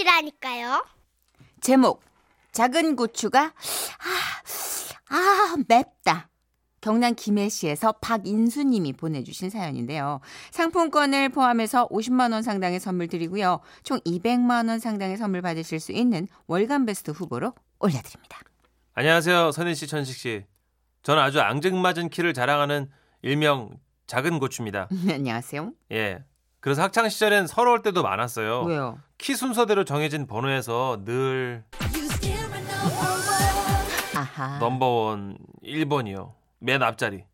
보내주시라니까요. 제목 작은 고추가 아, 아 맵다. 경남 김해시에서 박인수님이 보내주신 사연인데요. 상품권을 포함해서 50만 원 상당의 선물 드리고요. 총 200만 원 상당의 선물 받으실 수 있는 월간 베스트 후보로 올려드립니다. 안녕하세요, 선희 씨, 천식 씨. 저는 아주 앙증맞은 키를 자랑하는 일명 작은 고추입니다. 안녕하세요. 예. 그래서 학창 시절엔 서러울 때도 많았어요. 왜요? 키 순서대로 정해진 번호에서 늘 아하. 넘버원 1번이요. 맨 앞자리.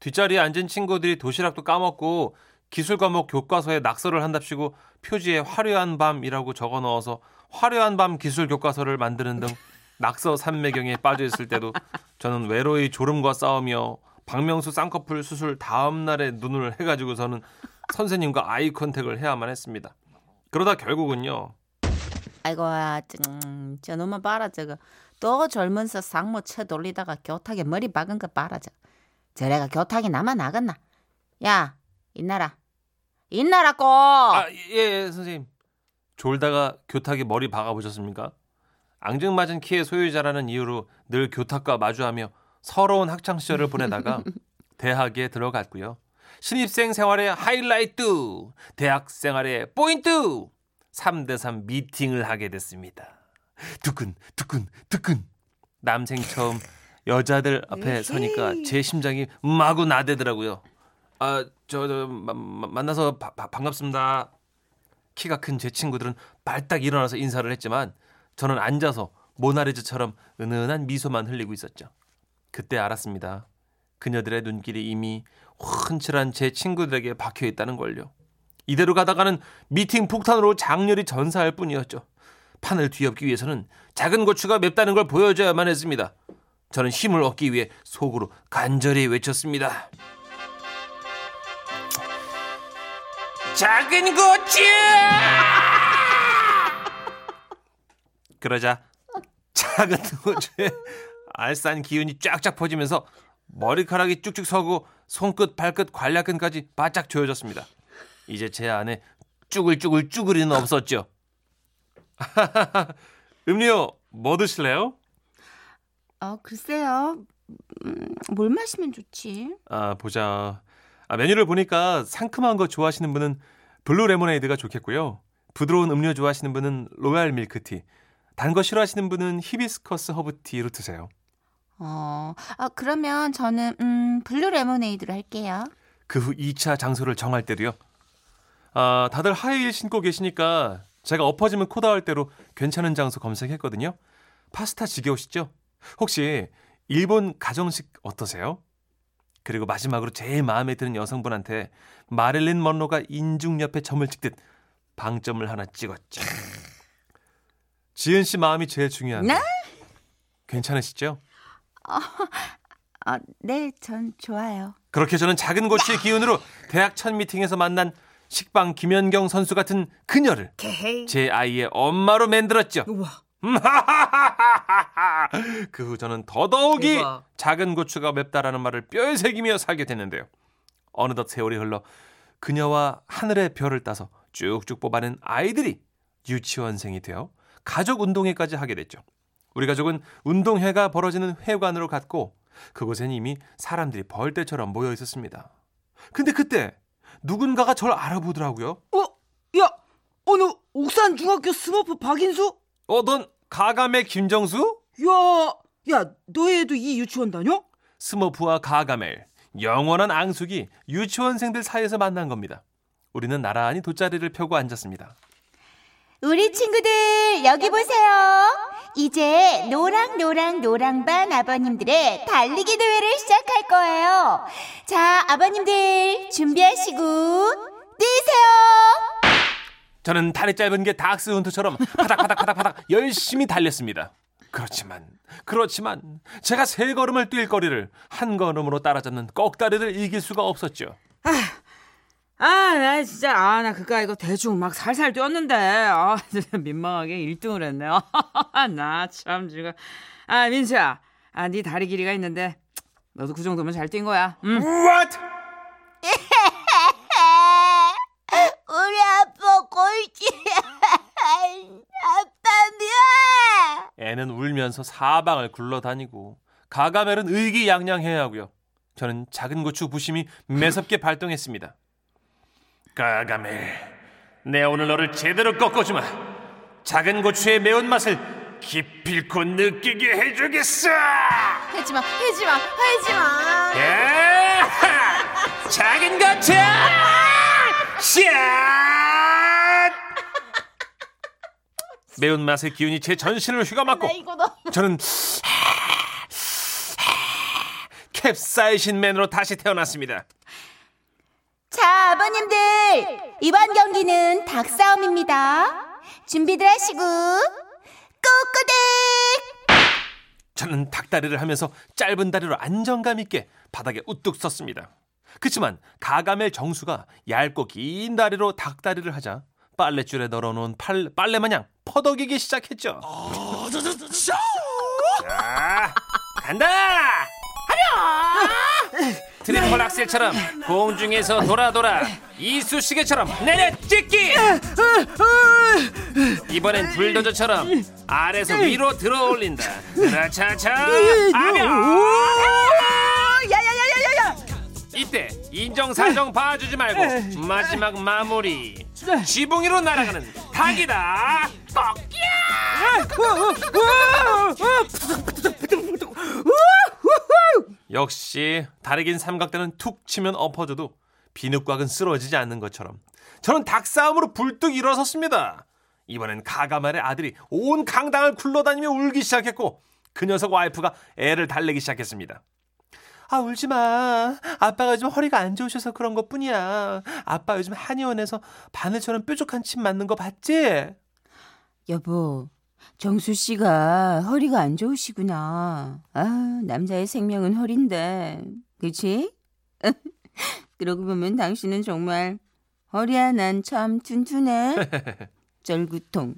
뒷자리에 앉은 친구들이 도시락도 까먹고 기술 과목 교과서에 낙서를 한답시고 표지에 화려한 밤이라고 적어 넣어서 화려한 밤 기술 교과서를 만드는 등 낙서 산매경에 빠져 있을 때도 저는 외로이 졸음과 싸우며 박명수 쌍꺼풀 수술 다음 날에 눈을 해가지고서는 선생님과 아이 컨택을 해야만 했습니다. 그러다 결국은요. 아이고, 아, 음, 저놈만 봐라, 저거. 또 젊은서 상모 쳐 돌리다가 교탁에 머리 박은 거 봐라, 저. 저래가 교탁이 남아 나갔나? 야, 있나라. 있나라고! 아, 예, 예, 선생님. 졸다가 교탁에 머리 박아 보셨습니까? 앙증맞은 키의 소유자라는 이유로 늘 교탁과 마주하며 서러운 학창 시절을 보내다가 대학에 들어갔고요. 신입생 생활의 하이라이트, 대학 생활의 포인트, 3대3 미팅을 하게 됐습니다. 두근, 두근, 두근. 남생 처음 여자들 앞에 서니까 제 심장이 마구 나대더라고요. 아, 저, 저 마- 마- 만나서 바- 바- 반갑습니다. 키가 큰 제 친구들은 발딱 일어나서 인사를 했지만 저는 앉아서 모나리자처럼 은은한 미소만 흘리고 있었죠. 그때 알았습니다. 그녀들의 눈길이 이미 훤칠한 제 친구들에게 박혀 있다는 걸요. 이대로 가다가는 미팅 폭탄으로 장렬히 전사할 뿐이었죠. 판을 뒤엎기 위해서는 작은 고추가 맵다는 걸 보여줘야만 했습니다. 저는 힘을 얻기 위해 속으로 간절히 외쳤습니다. 작은 고추! 그러자 작은 고추에 알싸한 기운이 쫙쫙 퍼지면서 머리카락이 쭉쭉 서고 손끝, 발끝, 관략근까지 바짝 조여졌습니다. 이제 제 안에 쭈글쭈글 쭈글이는 없었죠. 음료 뭐 드실래요? 어, 글쎄요. 음, 뭘 마시면 좋지? 아 보자. 아, 메뉴를 보니까 상큼한 거 좋아하시는 분은 블루 레모네이드가 좋겠고요. 부드러운 음료 좋아하시는 분은 로얄 밀크티. 단 거 싫어하시는 분은 히비스커스 허브티로 드세요. 어, 아, 그러면 저는, 음, 블루 레모네이드로 할게요. 그 후 2차 장소를 정할 때도요. 아, 다들 하이힐 신고 계시니까 제가 엎어지면 코 닿을 데로 괜찮은 장소 검색했거든요. 파스타 지겨우시죠? 혹시 일본 가정식 어떠세요? 그리고 마지막으로 제일 마음에 드는 여성분한테 마릴린 먼로가 인중 옆에 점을 찍듯 방점을 하나 찍었죠. 지은 씨 마음이 제일 중요한데. 네? 괜찮으시죠? 아, 네, 전 좋아요. 그렇게 저는 작은 고추의 기운으로 대학 첫 미팅에서 만난 식빵 김연경 선수 같은 그녀를 제 아이의 엄마로 만들었죠. 그후 저는 더더욱이 대박. 작은 고추가 맵다라는 말을 뼈에 새기며 살게 됐는데요. 어느덧 세월이 흘러 그녀와 하늘의 별을 따서 쭉쭉 뽑아낸 아이들이 유치원생이 되어 가족 운동회까지 하게 됐죠. 우리 가족은 운동회가 벌어지는 회관으로 갔고 그곳엔 이미 사람들이 벌떼처럼 모여 있었습니다. 근데 그때 누군가가 절 알아보더라고요. 어? 야, 어, 너 옥산 중학교 스머프 박인수? 어, 넌 가가멜 김정수? 야, 야, 너희 애도 이 유치원 다녀? 스머프와 가가멜, 영원한 앙숙이 유치원생들 사이에서 만난 겁니다. 우리는 나란히 돗자리를 펴고 앉았습니다. 우리 친구들, 여기 보세요. 이제 노랑 노랑 노랑반 아버님들의 달리기 대회를 시작할 거예요. 자, 아버님들, 준비하시고, 뛰세요! 저는 다리 짧은 게 닥스 헌터처럼 파닥파닥파닥파닥 열심히 달렸습니다. 그렇지만, 그렇지만 제가 세 걸음을 뛸 거리를 한 걸음으로 따라잡는 꺽다리를 이길 수가 없었죠. 아, 나 진짜, 아, 나 그까 이거 대충 막 살살 뛰었는데, 아, 진짜 민망하게 1등을 했네. 나참 지금. 아, 민수야, 아, 네 다리 길이가 있는데, 너도 그 정도면 잘 뛴 거야. 응? What? 우리 아빠 꼴찌. 울면서 사방을 굴러다니고 가가멜은 의기양양해야 하고요. 저는 작은 고추 부심이 매섭게 발동했습니다. 가가멜, 내 오늘 너를 제대로 꺾어주마. 작은 고추의 매운맛을 기필코 느끼게 해주겠어. 해지마, 해지마, 해지마. 야! 작은 고추! 샷! 매운맛의 기운이 제 전신을 휘감았고. 저는 캡사이신 맨으로 다시 태어났습니다. 자, 아버님들 이번 경기는 닭싸움입니다. 준비들 하시고 꼬꼬댁. 저는 닭다리를 하면서 짧은 다리로 안정감 있게 바닥에 우뚝 섰습니다. 그치만 가가멜 정수가 얇고 긴 다리로 닭다리를 하자 빨랫줄에 널어놓은 팔, 빨래 마냥 퍼덕이기 시작했죠. 자, 간다! 트리플 악셀처럼 공중에서 돌아 돌아 이쑤시개처럼 내려 찍기 이번엔 불도저처럼 아래서 위로 들어 올린다 차차 아며 야야야야야야. 이때 인정사정 봐주지 말고 마지막 마무리 지붕 위로 날아가는 닭이다 역시 다르긴 삼각대는 툭 치면 엎어져도 비눗곽은 쓰러지지 않는 것처럼 저는 닭싸움으로 불뚝 일어섰습니다. 이번엔 가가말의 아들이 온 강당을 굴러다니며 울기 시작했고 그 녀석 와이프가 애를 달래기 시작했습니다. 아 울지 마. 아빠가 요즘 허리가 안 좋으셔서 그런 것 뿐이야. 아빠 요즘 한의원에서 바늘처럼 뾰족한 침 맞는 거 봤지? 여보, 정수 씨가 허리가 안 좋으시구나. 아, 남자의 생명은 허리인데. 그치? 그러고 보면 당신은 정말 허리야 난 참 튼튼해. 절구통.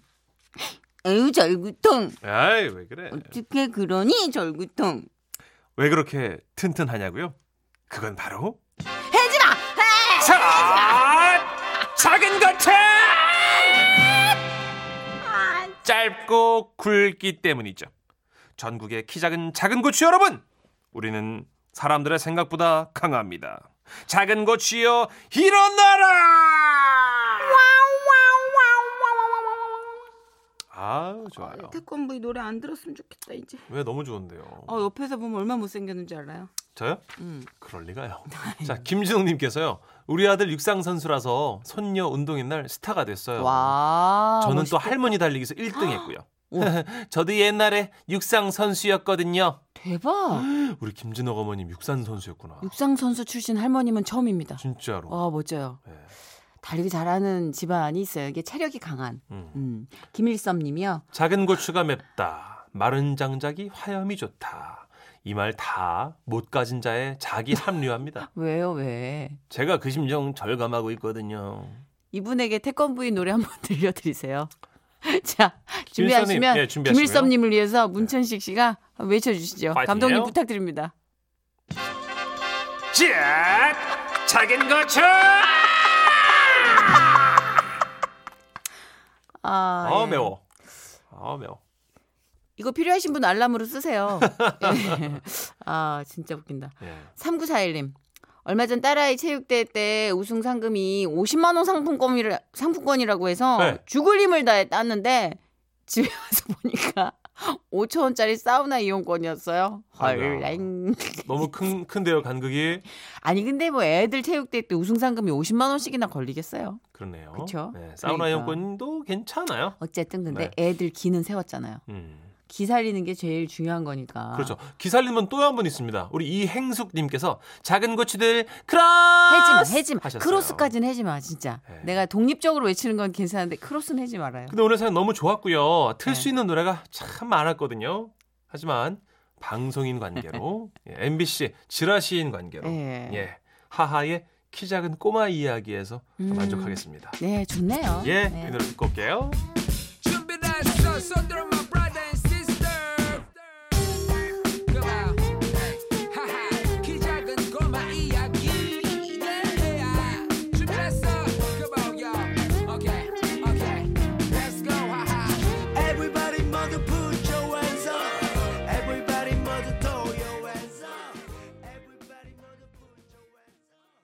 에휴 절구통. 아이 왜 그래? 어떻게 그러니 절구통. 왜 그렇게 튼튼하냐고요? 그건 바로 짧고 굵기 때문이죠. 전국의 키 작은 작은 고추 여러분, 우리는 사람들의 생각보다 강합니다. 작은 고추여 일어나라! 아 좋아요. 태권브 이 노래 안 들었으면 좋겠다 이제. 왜 너무 좋은데요? 어 옆에서 보면 얼마 나 못생겼는지 알아요? 저요? 음. 그럴 리가요. 자, 김진웅님께서요. 우리 아들 육상 선수라서 손녀 운동회 날 스타가 됐어요. 와. 저는 또 멋있겠다. 할머니 달리기에서 1등했고요. 오. 저도 옛날에 육상 선수였거든요. 대박. 우리 김진옥 어머님 육상 선수였구나. 육상 선수 출신 할머님은 처음입니다. 진짜로. 와 멋져요. 네. 달리기 잘하는 집안이 있어요. 이게 체력이 강한. 음. 음. 김일섭 님이요. 작은 고추가 맵다. 마른 장작이 화염이 좋다. 이 말 다 못 가진 자의 자기 합리화입니다. 왜요 왜? 제가 그 심정 절감하고 있거든요. 이분에게 태권브이 노래 한번 들려드리세요. 자 준비하시면 예, 준비하시고요. 김일섭 님을 위해서 문천식 씨가 외쳐 주시죠. 파이팅이에요. 감독님 부탁드립니다. 자, 작은 고추! 아, 어 예. 매워. 어 매워. 이거 필요하신 분 알람으로 쓰세요. 예. 아 진짜 웃긴다. 예. 3941님. 얼마 전 딸아이 체육대회 때 우승 상금이 50만 원 상품권이라, 상품권이라고 해서 네. 죽을 힘을 다해 땄는데 집에 와서 보니까 5천 원짜리 사우나 이용권이었어요. 헐랭. 너무 큰 큰데요 간극이. 아니 근데 뭐 애들 체육대회 때 우승 상금이 50만 원씩이나 걸리겠어요. 그렇네요. 그쵸? 네, 사우나 그러니까. 이용권도 괜찮아요. 어쨌든 근데 네. 애들 기는 세웠잖아요. 음. 기 살리는 게 제일 중요한 거니까. 그렇죠. 기살림은 또한분 있습니다. 우리 이행숙님께서 작은 고추들 크로스 해지 마, 해지마. 하셨어요. 크로스까지는 해지 마, 진짜. 네. 내가 독립적으로 외치는 건 괜찮은데 크로스는 해지 말아요. 근데 오늘 사연 너무 좋았고요. 틀 수 네. 있는 노래가 참 많았거든요. 하지만 방송인 관계로 예, MBC 지라시인 관계로 예. 예 하하의 키 작은 꼬마 이야기에서 음. 만족하겠습니다. 네, 좋네요. 예, 네. 이 노래 듣고 올게요.